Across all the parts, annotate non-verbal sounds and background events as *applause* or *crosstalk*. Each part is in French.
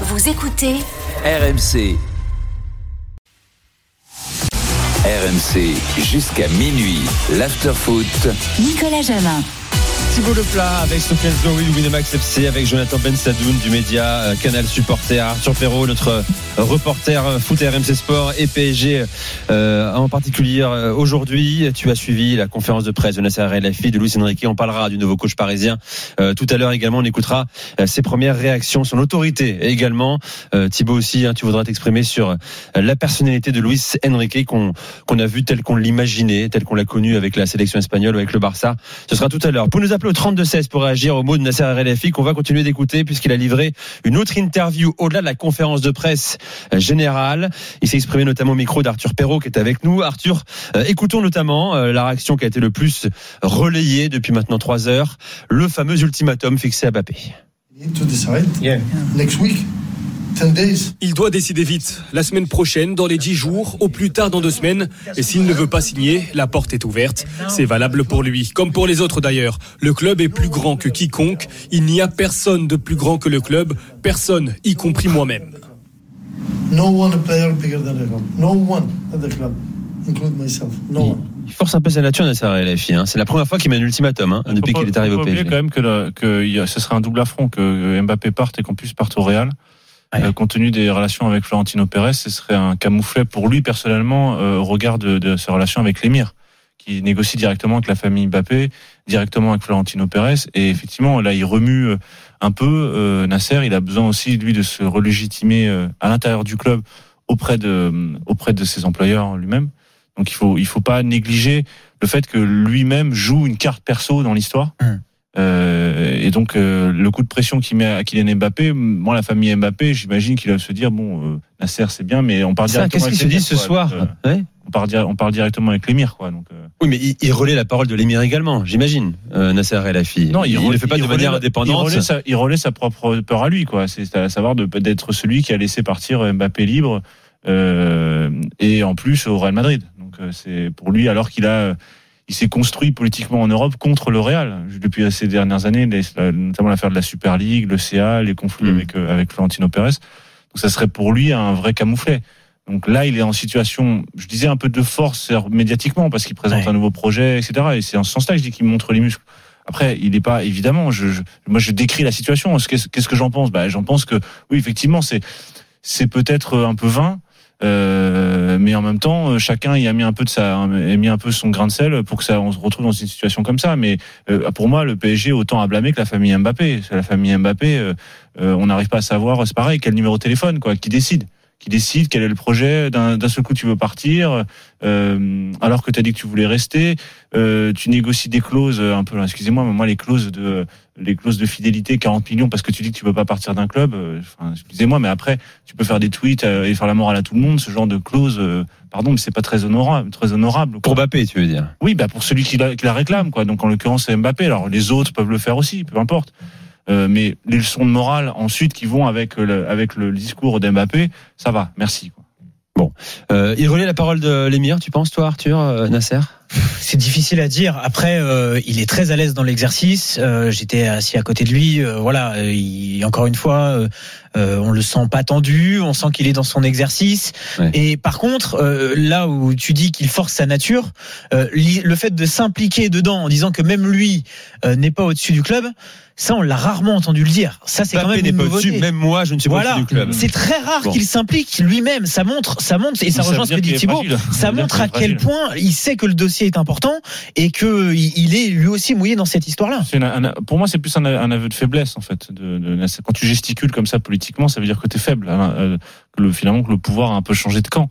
Vous écoutez RMC. RMC jusqu'à minuit. L'afterfoot. Nicolas Jamin. Thibaut Leplat avec Sofiane Zoui, Winamax FC, avec Jonathan Ben Sadoun du média euh, Canal Supporter, Arthur Perrault, notre euh, reporter euh, foot RMC Sport et PSG euh, en particulier aujourd'hui. Tu as suivi la conférence de presse de Nasser El de Luis Enrique. On parlera du nouveau coach parisien euh, tout à l'heure également. On écoutera ses premières réactions, son autorité également. Euh, Thibaut aussi, hein, tu voudras t'exprimer sur la personnalité de Luis Enrique qu'on qu'on a vu tel qu'on l'imaginait, tel qu'on l'a connu avec la sélection espagnole ou avec le Barça. Ce sera tout à l'heure. Pour nous appeler au 32-16 pour réagir au mot de Nasser El qu'on va continuer d'écouter puisqu'il a livré une autre interview au-delà de la conférence de presse euh, générale. Il s'est exprimé notamment au micro d'Arthur Perrault qui est avec nous. Arthur, euh, écoutons notamment euh, la réaction qui a été le plus relayée depuis maintenant trois heures, le fameux ultimatum fixé à Mbappé. Il doit décider vite, la semaine prochaine, dans les 10 jours, au plus tard dans deux semaines. Et s'il ne veut pas signer, la porte est ouverte. C'est valable pour lui, comme pour les autres d'ailleurs. Le club est plus grand que quiconque. Il n'y a personne de plus grand que le club. Personne, y compris moi-même. No one player bigger than the club. No one at the club, include myself. No one. Il force un peu sa nature, Nasser El hein. C'est la première fois qu'il met un ultimatum hein, depuis Faut qu'il est arrivé faut au pas oublier PSG. quand même que, le- que il y a- ce serait un double affront que Mbappé parte et qu'en plus parte au Real. Ouais. Euh, compte tenu des relations avec Florentino Pérez, ce serait un camouflet pour lui personnellement euh, au regard de, de ses relations avec l'émir, qui négocie directement avec la famille Mbappé, directement avec Florentino Pérez. Et effectivement, là, il remue euh, un peu euh, Nasser. Il a besoin aussi lui de se relégitimer euh, à l'intérieur du club auprès de auprès de ses employeurs lui-même. Donc il faut il faut pas négliger le fait que lui-même joue une carte perso dans l'histoire. Hum. Euh, et donc euh, le coup de pression qu'il met à Kylian Mbappé, moi la famille Mbappé, j'imagine qu'il va se dire bon euh, Nasser c'est bien, mais on part Ça, directement. Qu'est-ce qu'ils avec se disent ce soir Donc, euh, Ouais. on, part, on part directement avec l'émir quoi. Donc euh, Oui, mais il, il relaie la parole de l'émir également, j'imagine, euh, Nasser El non, il ne le fait pas de manière indépendante. Il relaie, sa, il relaie sa propre peur à lui quoi. C'est à savoir de d'être celui qui a laissé partir Mbappé libre euh, et en plus au Real Madrid. Donc euh, c'est pour lui alors qu'il a il s'est construit politiquement en Europe contre le Real depuis ces dernières années, notamment l'affaire de la Super League, le CA, les conflits Mm. avec euh, avec Florentino Pérez. Donc ça serait pour lui un vrai camouflet. Donc là, il est en situation, je disais un peu de force médiatiquement parce qu'il présente Ouais. un nouveau projet, etc. Et c'est en ce sens-là que je dis qu'il montre les muscles. Après, il n'est pas évidemment. Je, je- moi, je décris la situation. Qu'est-ce qu'est-ce que j'en pense? Bah, j'en pense que oui, effectivement, c'est c'est peut-être un peu vain. Euh, mais en même temps, euh, chacun y a mis un peu de sa, a mis un peu son grain de sel pour que ça, on se retrouve dans une situation comme ça. Mais euh, pour moi, le PSG autant à blâmer que la famille Mbappé. La famille Mbappé, on n'arrive pas à savoir, c'est pareil, quel numéro de téléphone, quoi, qui décide, qui décide quel est le projet. D'un d'un seul coup, tu veux partir, euh, alors que tu as dit que tu voulais rester. Euh, tu négocies des clauses, euh, un peu, excusez-moi, mais moi les clauses de les clauses de fidélité 40 millions parce que tu dis que tu peux pas partir d'un club. euh, Enfin, excusez-moi, mais après tu peux faire des tweets euh, et faire la morale à tout le monde. Ce genre de clause, euh, pardon, mais c'est pas très honorable, très honorable. quoi. Pour Mbappé, tu veux dire? Oui, bah pour celui qui la, qui la réclame, quoi. Donc en l'occurrence c'est Mbappé. Alors les autres peuvent le faire aussi, peu importe. Euh, mais les leçons de morale ensuite qui vont avec le, avec le discours d'Mbappé, ça va. Merci. Quoi. euh, Il relaie la parole de l'émir, tu penses, toi, Arthur, euh, Nasser? C'est difficile à dire. Après, euh, il est très à l'aise dans l'exercice. Euh, J'étais assis à côté de lui. Euh, voilà. euh, Il, encore une fois, euh, on le sent pas tendu. On sent qu'il est dans son exercice. Ouais. Et par contre, euh, là où tu dis qu'il force sa nature, euh, le fait de s'impliquer dedans en disant que même lui euh, n'est pas au-dessus du club, ça, on l'a rarement entendu le dire. Ça, c'est quand même une nouveauté. même moi, je ne suis pas Voilà, au-dessus du club. c'est très rare Bon. qu'il s'implique lui-même. Ça montre, ça montre, et ça rejoint ce que dit fragile. Ça montre à quel fragile. point il sait que le dossier est important et que il est lui aussi mouillé dans cette histoire-là. Pour moi, c'est plus un, un aveu de faiblesse en fait. De, de- quand tu gesticules comme ça politiquement, ça veut dire que tu faible. hein, euh, que le, finalement, que le pouvoir a un peu changé de camp.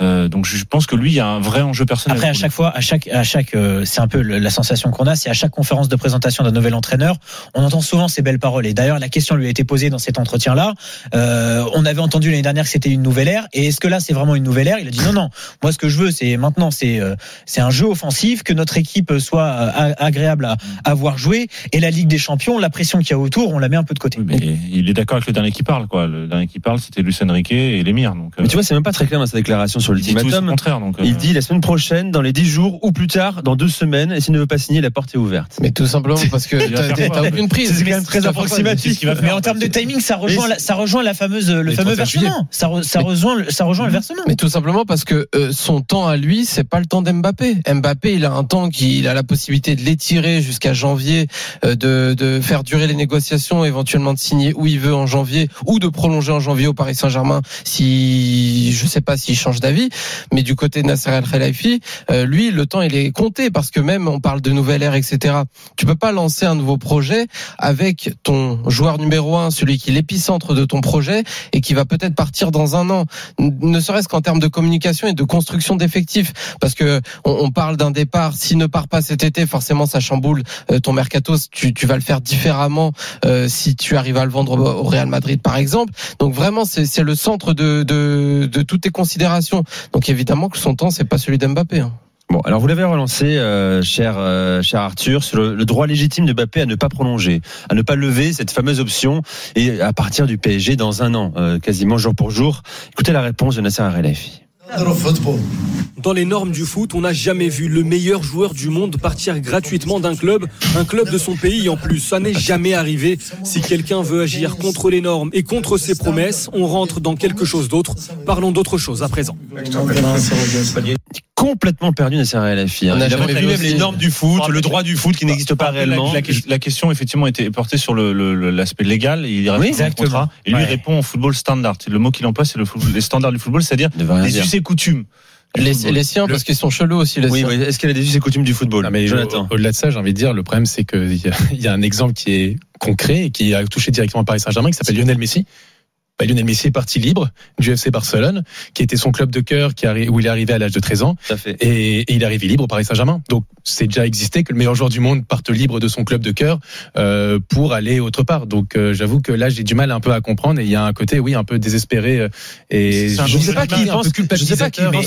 Euh, donc je pense que lui, il y a un vrai enjeu personnel. Après, à chaque fois, à chaque, à chaque, euh, c'est un peu le- la sensation qu'on a, c'est à chaque conférence de présentation d'un nouvel entraîneur, on entend souvent ces belles paroles. Et d'ailleurs, la question lui a été posée dans cet entretien-là. Euh, on avait entendu l'année dernière que c'était une nouvelle ère. Et est-ce que là, c'est vraiment une nouvelle ère? Il a dit non, non. Moi, ce que je veux, c'est maintenant, c'est, euh, c'est un jeu offensif, que notre équipe soit euh, a- agréable à, à voir jouer. Et la Ligue des Champions, la pression qu'il y a autour, on la met un peu de côté. Oui, mais il est d'accord avec le dernier qui parle, quoi. Le dernier qui parle, c'était Luis Enrique et l'émir. Donc, euh, Mais tu vois, c'est même pas très clair dans sa déclaration sur sur l'ultimatum. contraire. Donc, euh, Il dit la semaine prochaine, dans les 10 jours ou plus tard, dans deux semaines, et s'il ne veut pas signer, la porte est ouverte. Mais tout simplement parce que *laughs* t'as aucune prise. C'est quand même très approximatif. c'est ce qu'il va Mais faire. en termes de timing, ça rejoint, Mais la, ça rejoint la fameuse, le fameux 31 juillet. versement. Ça, re- ça rejoint, le- ça rejoint le versement. Mais tout simplement parce que euh, son temps à lui, c'est pas le temps d'Mbappé. Mbappé, il a un temps qu'il a la possibilité de l'étirer jusqu'à janvier, euh, de, de faire durer les négociations, éventuellement de signer où il veut en janvier ou de prolonger en janvier au Paris Saint-Germain si je sais pas s'il change d'avis. Mais du côté de Nasser Al Khelaifi, euh, lui, le temps il est compté parce que même on parle de nouvelle ère, etc. Tu peux pas lancer un nouveau projet avec ton joueur numéro un, celui qui est l'épicentre de ton projet et qui va peut-être partir dans un an ne serait-ce qu'en termes de communication et de construction d'effectifs, parce que on, parle d'un départ. S'il ne part pas cet été, forcément, ça chamboule euh, ton mercato. Tu, vas le faire différemment euh, si tu arrives à le vendre au Real Madrid, par exemple. Donc vraiment, c'est le centre de toutes tes considérations. Donc évidemment que son temps, c'est pas celui d'Mbappé. hein. Bon, alors vous l'avez relancé, euh, cher, euh, cher Arthur, sur le, le droit légitime de Mbappé à ne pas prolonger, à ne pas lever cette fameuse option et à partir du PSG dans un an, euh, quasiment jour pour jour. Écoutez la réponse de Nasser Al-Khelaifi. Dans les normes du foot, on n'a jamais vu le meilleur joueur du monde partir gratuitement d'un club, un club de son pays en plus. Ça n'est jamais arrivé. Si quelqu'un veut agir contre les normes et contre ses promesses, on rentre dans quelque chose d'autre. Parlons d'autre chose à présent. Complètement perdu Nasser Al-Khelaifi. hein. On a Il a jamais vu même les normes du foot, le droit du foot qui n'existe pas réellement. La, la question, effectivement, était portée sur l'aspect légal. Il répond Oui, au contrat. Et lui Ouais. répond au football standard. Le mot qu'il emploie, c'est le football- les standards du football, c'est-à-dire les us et coutumes. Les, les siens, parce qu'ils sont chelous aussi, les Oui, siens. mais est-ce qu'elle a des us et coutumes du football Ah, mais Jonathan. au- Au-delà de ça, j'ai envie de dire, le problème, c'est qu'il y, *laughs* y a un exemple qui est concret et qui a touché directement Paris Saint-Germain, qui s'appelle Lionel Messi. Bah, Lionel Messi est parti libre du FC Barcelone, qui était son club de cœur, qui arri- où il est arrivé à l'âge de 13 ans, Tout à fait. et, et il est arrivé libre au Paris Saint-Germain. Donc, c'est déjà existé que le meilleur joueur du monde parte libre de son club de cœur euh, pour aller autre part. Donc, euh, j'avoue que là, j'ai du mal un peu à comprendre, et il y a un côté, oui, un peu désespéré. euh, et Je ne sais pas qui pense, je sais pas qui pense,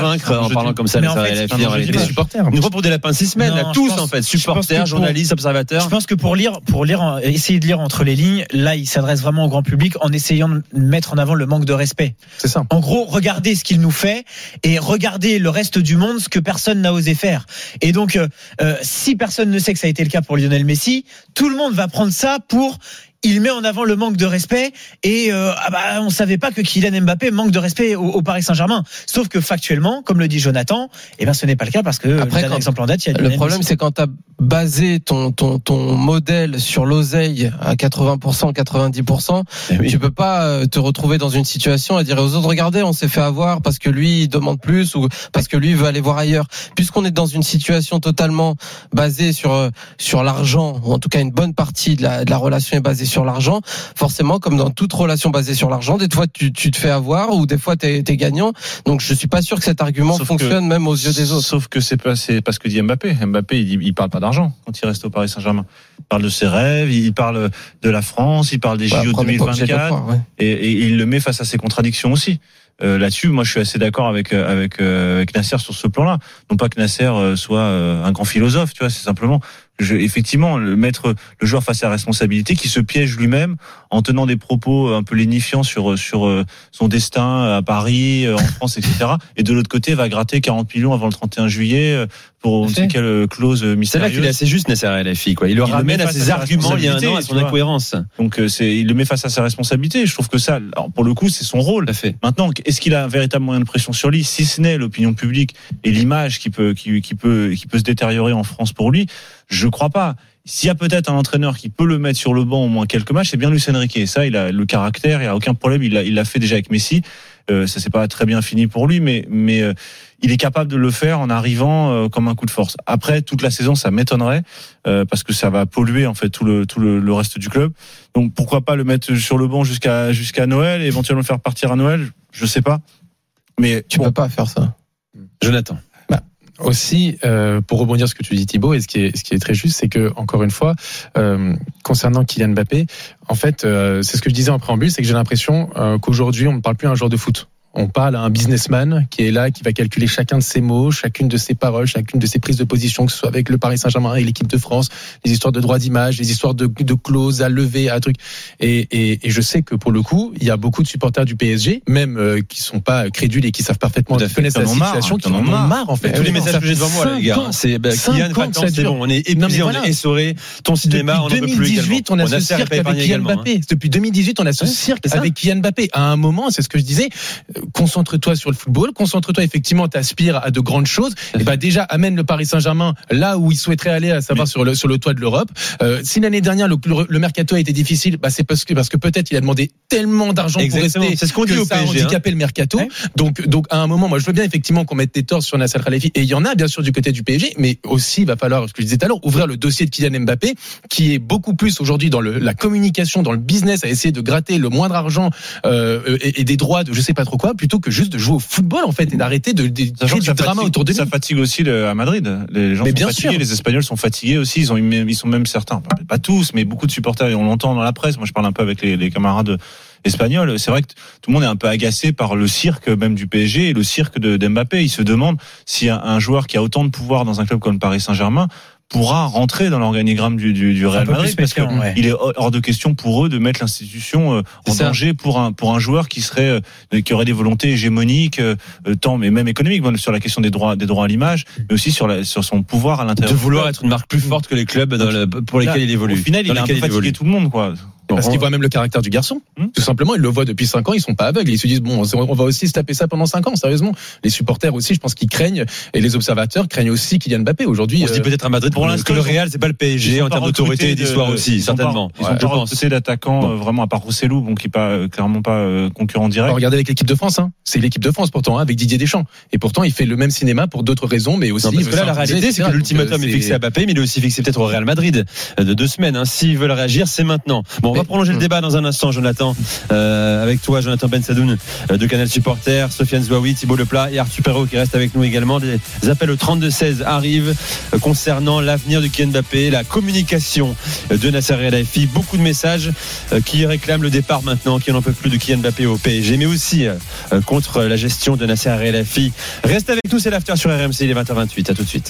convaincre en parlant comme ça. D'image. supporters. Nous pour des lapins six semaines, tous en fait, supporters, journalistes, observateurs. Je pense que pour lire, pour lire, essayer de lire entre les lignes, là, il s'adresse vraiment au grand public en essayant de mettre en avant le manque de respect. C'est ça. En gros, regardez ce qu'il nous fait et regardez le reste du monde, ce que personne n'a osé faire. Et donc, euh, euh, si personne ne sait que ça a été le cas pour Lionel Messi, tout le monde va prendre ça pour il met en avant le manque de respect et euh, ah bah, on savait pas que Kylian Mbappé manque de respect au, au Paris Saint-Germain. Sauf que factuellement, comme le dit Jonathan, eh ben ce n'est pas le cas parce que Après, le dernier quand- exemple en date, il y a Le problème, c'est quand tu as basé ton, ton, ton modèle sur l'oseille à 80%, 90%, Eh oui. tu peux pas euh, te retrouver dans une situation à dire aux autres, regardez, on s'est fait avoir parce que lui, il demande plus ou parce que lui il veut aller voir ailleurs. Puisqu'on est dans une situation totalement basée sur, euh, sur l'argent, ou en tout cas une bonne partie de la, de la relation est basée sur l'argent, forcément, comme dans toute relation basée sur l'argent, des fois tu, tu te fais avoir ou des fois tu es, gagnant. Donc je suis pas sûr que cet argument Sauf fonctionne même aux yeux des autres. Sauf que c'est pas, c'est pas ce que dit Mbappé. Mbappé, il, il parle pas d'argent quand il reste au Paris Saint-Germain. Il parle de ses rêves, il parle de la France, il parle des Bah, JO après, on n'est pas obligé de le 2024 croire, ouais. et, et il le met face à ses contradictions aussi. Euh, Là-dessus, moi, je suis assez d'accord avec euh, avec euh, avec Nasser sur ce plan-là. Non pas que Nasser euh, soit euh, un grand philosophe, tu vois, c'est simplement, je, effectivement, mettre le joueur face à la responsabilité, qui se piège lui-même en tenant des propos un peu lénifiants sur sur euh, son destin à Paris, euh, en France, etc. Et de l'autre côté, va gratter 40 millions avant le 31 juillet euh, pour on ne sait quelle clause C'est là mystérieuse. qu'il est assez juste, Nasser El-Hafi, quoi. Il le Il ramène à ses à arguments il y a un an, à son incohérence. Donc euh, c'est, il le met face à sa responsabilité. Je trouve que ça, alors, pour le coup, c'est son rôle. Fait. Maintenant, est-ce qu'il a un véritable moyen de pression sur lui, si ce n'est l'opinion publique et l'image qui peut, qui, qui peut, qui peut se détériorer en France pour lui? Je crois pas. S'il y a peut-être un entraîneur qui peut le mettre sur le banc au moins quelques matchs, c'est bien Luis Enrique. Et ça, il a le caractère, il a aucun problème. Il l'a, il l'a fait déjà avec Messi. Euh, ça s'est pas très bien fini pour lui, mais, mais euh, il est capable de le faire en arrivant euh, comme un coup de force. Après, toute la saison, ça m'étonnerait euh, parce que ça va polluer en fait tout le tout le, le reste du club. Donc pourquoi pas le mettre sur le banc jusqu'à jusqu'à Noël et éventuellement le faire partir à Noël? Je sais pas. Mais Tu bon, peux pas faire ça. Jonathan. Aussi, euh, pour rebondir sur ce que tu dis Thibaut, et ce qui est, très juste, c'est que encore une fois, euh, concernant Kylian Mbappé, en fait, euh, c'est ce que je disais en préambule, c'est que j'ai l'impression qu'aujourd'hui, on ne parle plus à un joueur de foot. On parle à un businessman qui est là, qui va calculer chacun de ses mots, chacune de ses paroles, chacune de ses prises de position, que ce soit avec le Paris Saint-Germain et l'équipe de France, les histoires de droits d'image, les histoires de, de clauses à lever, à trucs. Et, et, et je sais que pour le coup, il y a beaucoup de supporters du PSG, même euh, qui sont pas crédules et qui savent parfaitement, qui connaissent la situation, qui en ont marre. en fait. Tous les messages que j'ai devant moi, là, les gars. C'est Kylian, c'est bon. On est épuisé, on est essoré. Ton cinéma, on en peut plus 2018, on a ce cirque avec Kylian hein. Mbappé. Depuis 2018, on a ce cirque avec Kylian Mbappé. À un moment, c'est ce que je disais, concentre-toi sur le football, concentre-toi effectivement, t'aspires à de grandes choses. Et bah déjà, amène le Paris Saint-Germain là où il souhaiterait aller, à savoir sur le sur le toit de l'Europe. Euh, si l'année dernière le, le, le mercato a été difficile, bah c'est parce que parce que peut-être il a demandé tellement d'argent pour rester. C'est ce qu'on dit que au ça a PSG, handicapé le mercato. Ouais. Donc donc à un moment, moi je veux bien effectivement qu'on mette des torts sur Nasser Khalafi et il y en a bien sûr du côté du PSG, mais aussi il va falloir, ce que je disais tout à l'heure, ouvrir le dossier de Kylian Mbappé qui est beaucoup plus aujourd'hui dans le, la communication, dans le business, à essayer de gratter le moindre argent euh, et, et des droits de je sais pas trop quoi, plutôt que juste de jouer au football en fait et d'arrêter de, que du ça drama fatigue- autour de Ça fatigue aussi le- à Madrid. Les gens Mais sont bien fatigués, sûr. les Espagnols sont fatigués aussi. Ils ont, ils sont même certains, pas tous, mais beaucoup de supporters. Et on l'entend dans la presse. Moi, je parle un peu avec les, les camarades espagnols. C'est vrai que tout le monde est un peu agacé par le cirque même du PSG et le cirque de d'Mbappé. Ils se demandent si un, un joueur qui a autant de pouvoir dans un club comme le Paris Saint-Germain pourra rentrer dans l'organigramme du, du, du Real Madrid parce méfiant, ouais. est hors de question pour eux de mettre l'institution euh, en ça. danger pour un pour un joueur qui serait euh, qui aurait des volontés hégémoniques euh, tant mais même économiques bon, sur la question des droits des droits à l'image mais aussi sur la sur son pouvoir à l'intérieur De vouloir être une marque plus forte que les clubs dans le- pour lesquels Là, il évolue. au final il a un peu fatigué tout le monde quoi Parce qu'ils voient même le caractère du garçon. Hmm. Tout simplement, ils le voient depuis 5 ans, ils sont pas aveugles. Ils se disent, bon, on va aussi se taper ça pendant 5 ans, sérieusement. Les supporters aussi, je pense qu'ils craignent, et les observateurs craignent aussi Kylian Mbappé. Aujourd'hui, On se dit euh, peut-être à Madrid pour que l'instant, le Real, c'est pas le PSG en termes d'autorité et d'histoire aussi, ils sont pas- certainement. Ils ont Ouais, pas je pense. recruté d'attaquants Bon. euh, vraiment à part Rossellou, bon qui est pas euh, clairement pas euh, concurrent direct. regardez avec l'équipe de France, hein. c'est l'équipe de France pourtant, hein, avec Didier Deschamps. Et pourtant, il fait le même cinéma pour d'autres raisons, mais aussi. Non, parce que là, la réalité, c'est que l'ultimatum est fixé à Mbappé, mais il est aussi fixé peut-être au Real Madrid de deux semaines. hein. S'ils veulent réagir, c'est maintenant. Bon, on va prolonger le Hmm. débat dans un instant, Jonathan, euh, avec toi, Jonathan Ben Sadoun euh, de Canal Supporter, Sofiane Zouaoui, Thibault Leplat et Arthur Perrault qui reste avec nous également. Des appels au 32-16 arrivent euh, concernant l'avenir de Kylian Mbappé, la communication euh, de Nasser El Khelaifi. Beaucoup de messages euh, qui réclament le départ maintenant, qui n'en peuvent plus de Kylian Mbappé au PSG, mais aussi contre la gestion de Nasser El Khelaifi. Reste avec nous, c'est l'after sur RMC, il est 20h28. À tout de suite.